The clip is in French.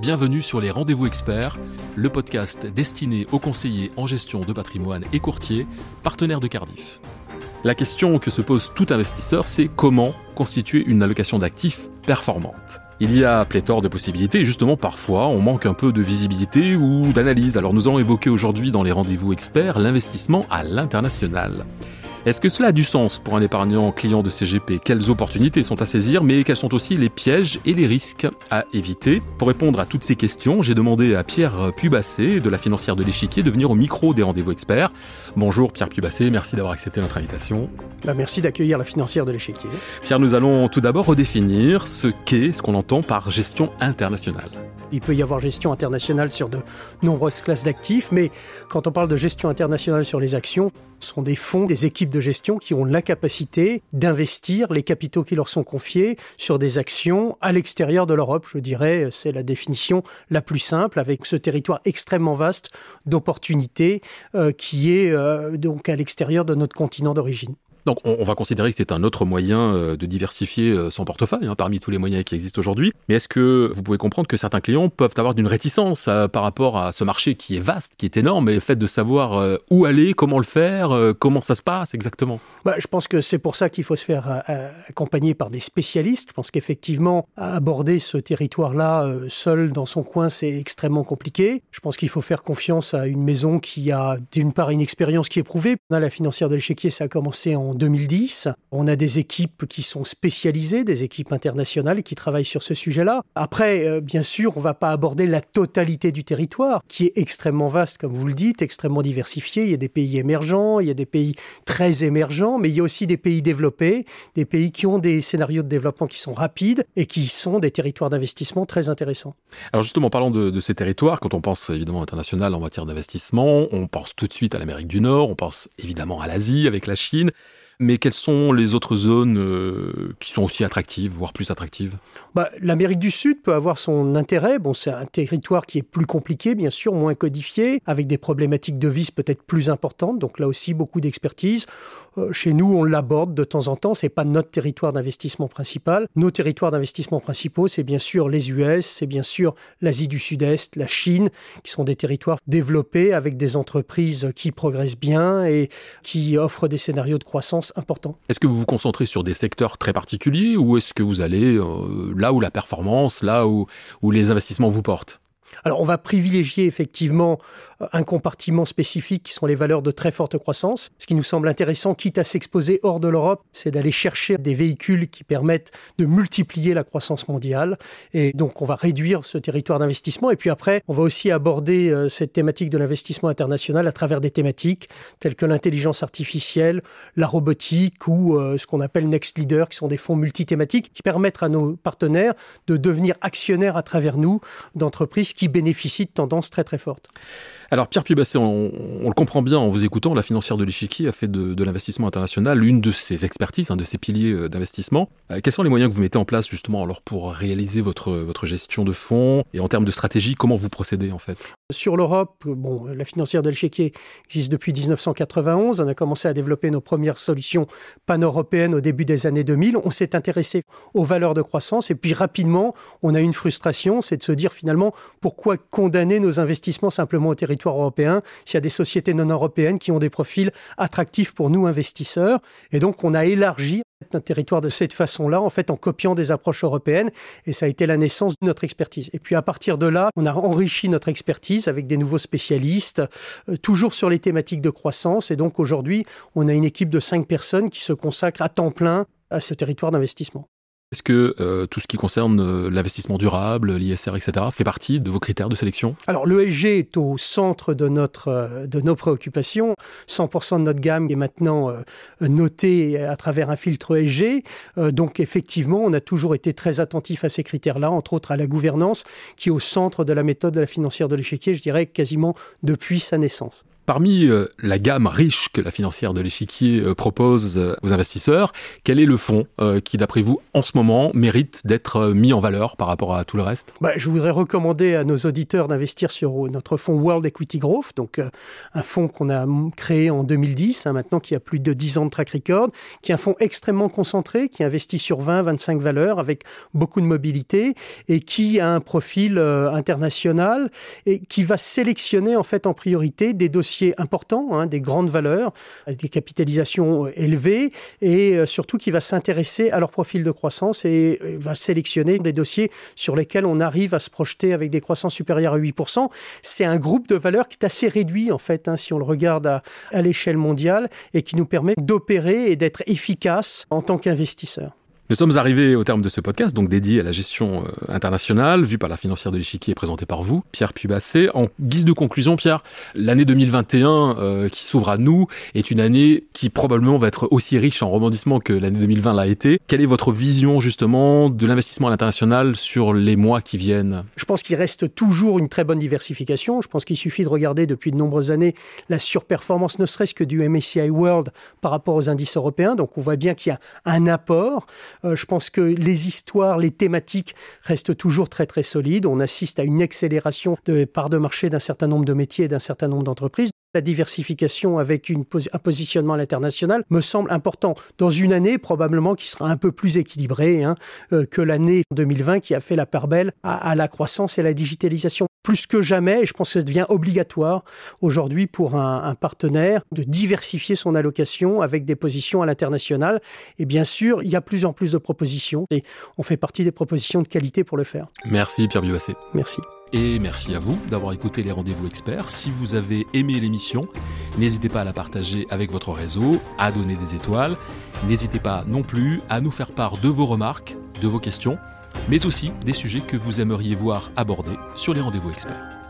Bienvenue sur les Rendez-vous Experts, le podcast destiné aux conseillers en gestion de patrimoine et courtiers, partenaires de Cardiff. La question que se pose tout investisseur, c'est comment constituer une allocation d'actifs performante. Il y a pléthore de possibilités et justement parfois on manque un peu de visibilité ou d'analyse. Alors nous allons évoquer aujourd'hui dans les rendez-vous experts l'investissement à l'international. Est-ce que cela a du sens pour un épargnant client de CGP Quelles opportunités sont à saisir, mais quels sont aussi les pièges et les risques à éviter? Pour répondre à toutes ces questions, j'ai demandé à Pierre Pubassé de la financière de l'échiquier de venir au micro des rendez-vous experts. Bonjour Pierre Pubassé, merci d'avoir accepté notre invitation. Bah, merci d'accueillir la financière de l'échiquier. Pierre, nous allons tout d'abord redéfinir ce qu'est, ce qu'on entend par gestion internationale. Il peut y avoir gestion internationale sur de nombreuses classes d'actifs, mais quand on parle de gestion internationale sur les actions, ce sont des fonds, des équipes de gestion qui ont la capacité d'investir les capitaux qui leur sont confiés sur des actions à l'extérieur de l'Europe. Je dirais, c'est la définition la plus simple, avec ce territoire extrêmement vaste d'opportunités euh, qui est euh, donc à l'extérieur de notre continent d'origine. Donc on, va considérer que c'est un autre moyen euh, de diversifier euh, son portefeuille hein, parmi tous les moyens qui existent aujourd'hui. Mais est-ce que vous pouvez comprendre que certains clients peuvent avoir d'une réticence euh, par rapport à ce marché qui est vaste, qui est énorme, et le fait de savoir où aller, comment le faire, comment ça se passe exactement? Bah, Je pense que c'est pour ça qu'il faut se faire accompagner par des spécialistes. Je pense qu'effectivement, aborder ce territoire-là seul dans son coin, c'est extrêmement compliqué. Je pense qu'il faut faire confiance à une maison qui a d'une part une expérience qui est prouvée. On a la financière de l'échiquier, ça a commencé en 2010. On a des équipes qui sont spécialisées, des équipes internationales qui travaillent sur ce sujet-là. Après, euh, bien sûr, on ne va pas aborder la totalité du territoire, qui est extrêmement vaste, comme vous le dites, extrêmement diversifié. Il y a des pays émergents, il y a des pays très émergents, mais il y a aussi des pays développés, des pays qui ont des scénarios de développement qui sont rapides et qui sont des territoires d'investissement très intéressants. Alors justement, parlons de, de ces territoires. Quand on pense évidemment international en matière d'investissement, on pense tout de suite à l'Amérique du Nord, on pense évidemment à l'Asie avec la Chine. Mais quelles sont les autres zones euh, qui sont aussi attractives, voire plus attractives? Bah, L'Amérique du Sud peut avoir son intérêt. Bon, c'est un territoire qui est plus compliqué, bien sûr, moins codifié, avec des problématiques de vis peut-être plus importantes. Donc là aussi, beaucoup d'expertise. Euh, chez nous, on l'aborde de temps en temps. C'est pas notre territoire d'investissement principal. Nos territoires d'investissement principaux, c'est bien sûr les US, c'est bien sûr l'Asie du Sud-Est, la Chine, qui sont des territoires développés avec des entreprises qui progressent bien et qui offrent des scénarios de croissance Est-ce que vous vous concentrez sur des secteurs très particuliers ou est-ce que vous allez euh, là où la performance, là où les investissements vous portent? Alors on va privilégier effectivement euh, un compartiment spécifique qui sont les valeurs de très forte croissance. Ce qui nous semble intéressant, quitte à s'exposer hors de l'Europe, c'est d'aller chercher des véhicules qui permettent de multiplier la croissance mondiale. Et donc on va réduire ce territoire d'investissement. Et puis après, on va aussi aborder euh, cette thématique de l'investissement international à travers des thématiques telles que l'intelligence artificielle, la robotique ou euh, ce qu'on appelle Next Leader, qui sont des fonds multithématiques qui permettent à nos partenaires de devenir actionnaires à travers nous d'entreprises qui bénéficient de tendances très très fortes. Alors Pierre Pubassé, on, on, le comprend bien en vous écoutant, la financière de l'échiquier a fait de, l'investissement international l'une de ses expertises, un de ses piliers euh, d'investissement. Euh, quels sont les moyens que vous mettez en place justement alors pour réaliser votre, votre gestion de fonds et en termes de stratégie, comment vous procédez en fait? Sur l'Europe, bon, la financière de l'échiquier existe depuis 1991. On a commencé à développer nos premières solutions pan-européennes au début des années 2000. On s'est intéressé aux valeurs de croissance et puis rapidement, on a une frustration, c'est de se dire finalement pourquoi condamner nos investissements simplement au territoire? Territoire européen, s'il y a des sociétés non européennes qui ont des profils attractifs pour nous investisseurs. Et donc, on a élargi notre territoire de cette façon-là, en fait, en copiant des approches européennes. Et ça a été la naissance de notre expertise. Et puis, à partir de là, on a enrichi notre expertise avec des nouveaux spécialistes, euh, toujours sur les thématiques de croissance. Et donc, aujourd'hui, on a une équipe de cinq personnes qui se consacrent à temps plein à ce territoire d'investissement. Est-ce que euh, tout ce qui concerne euh, l'investissement durable, l'ISR, etc., fait partie de vos critères de sélection? Alors l'ESG est au centre de, notre, euh, nos préoccupations. 100% de notre gamme est maintenant notée à travers un filtre ESG. donc effectivement, on a toujours été très attentif à ces critères-là, entre autres à la gouvernance, qui est au centre de la méthode de la financière de l'échiquier, je dirais quasiment depuis sa naissance. Parmi euh, la gamme riche que la financière de l'échiquier euh, propose euh, aux investisseurs, quel est le fonds qui, d'après vous, en ce moment, mérite d'être mis en valeur par rapport à tout le reste? Bah, Je voudrais recommander à nos auditeurs d'investir sur notre fonds World Equity Growth, donc un fonds qu'on a créé en 2010, hein, maintenant qui a plus de 10 ans de track record, qui est un fonds extrêmement concentré, qui investit sur 20-25 valeurs avec beaucoup de mobilité et qui a un profil international et qui va sélectionner en fait en priorité des dossiers important, hein, des grandes valeurs, des capitalisations euh, élevées, et euh, surtout qui va s'intéresser à leur profil de croissance et euh, va sélectionner des dossiers sur lesquels on arrive à se projeter avec des croissances supérieures à 8%. C'est un groupe de valeurs qui est assez réduit, en fait, hein, si on le regarde à, à l'échelle mondiale, et qui nous permet d'opérer et d'être efficace en tant qu'investisseur. Nous sommes arrivés au terme de ce podcast, donc dédié à la gestion euh, internationale, vue par la financière de l'échiquier et présenté par vous, Pierre Pubassé. En guise de conclusion, Pierre, l'année 2021 euh, qui s'ouvre à nous est une année qui probablement va être aussi riche en rebondissements que l'année 2020 l'a été. Quelle est votre vision justement de l'investissement à l'international sur les mois qui viennent? Je pense qu'il reste toujours une très bonne diversification. Je pense qu'il suffit de regarder depuis de nombreuses années la surperformance, ne serait-ce que du MSCI World par rapport aux indices européens. Donc on voit bien qu'il y a un apport. Euh, je pense que les histoires, les thématiques restent toujours très très solides. On assiste à une accélération de part de marché d'un certain nombre de métiers et d'un certain nombre d'entreprises. La diversification avec une, un positionnement à l'international me semble important dans une année probablement qui sera un peu plus équilibrée hein, euh, que l'année 2020 qui a fait la part belle à, la croissance et à la digitalisation. Plus que jamais, et je pense que ça devient obligatoire aujourd'hui pour un, un, partenaire de diversifier son allocation avec des positions à l'international. Et bien sûr, il y a plus en plus de propositions et on fait partie des propositions de qualité pour le faire. Merci Pierre Bibassé. Merci. Et merci à vous d'avoir écouté les rendez-vous experts. Si vous avez aimé l'émission, n'hésitez pas à la partager avec votre réseau, à donner des étoiles. N'hésitez pas non plus à nous faire part de vos remarques, de vos questions, mais aussi des sujets que vous aimeriez voir abordés sur les rendez-vous experts.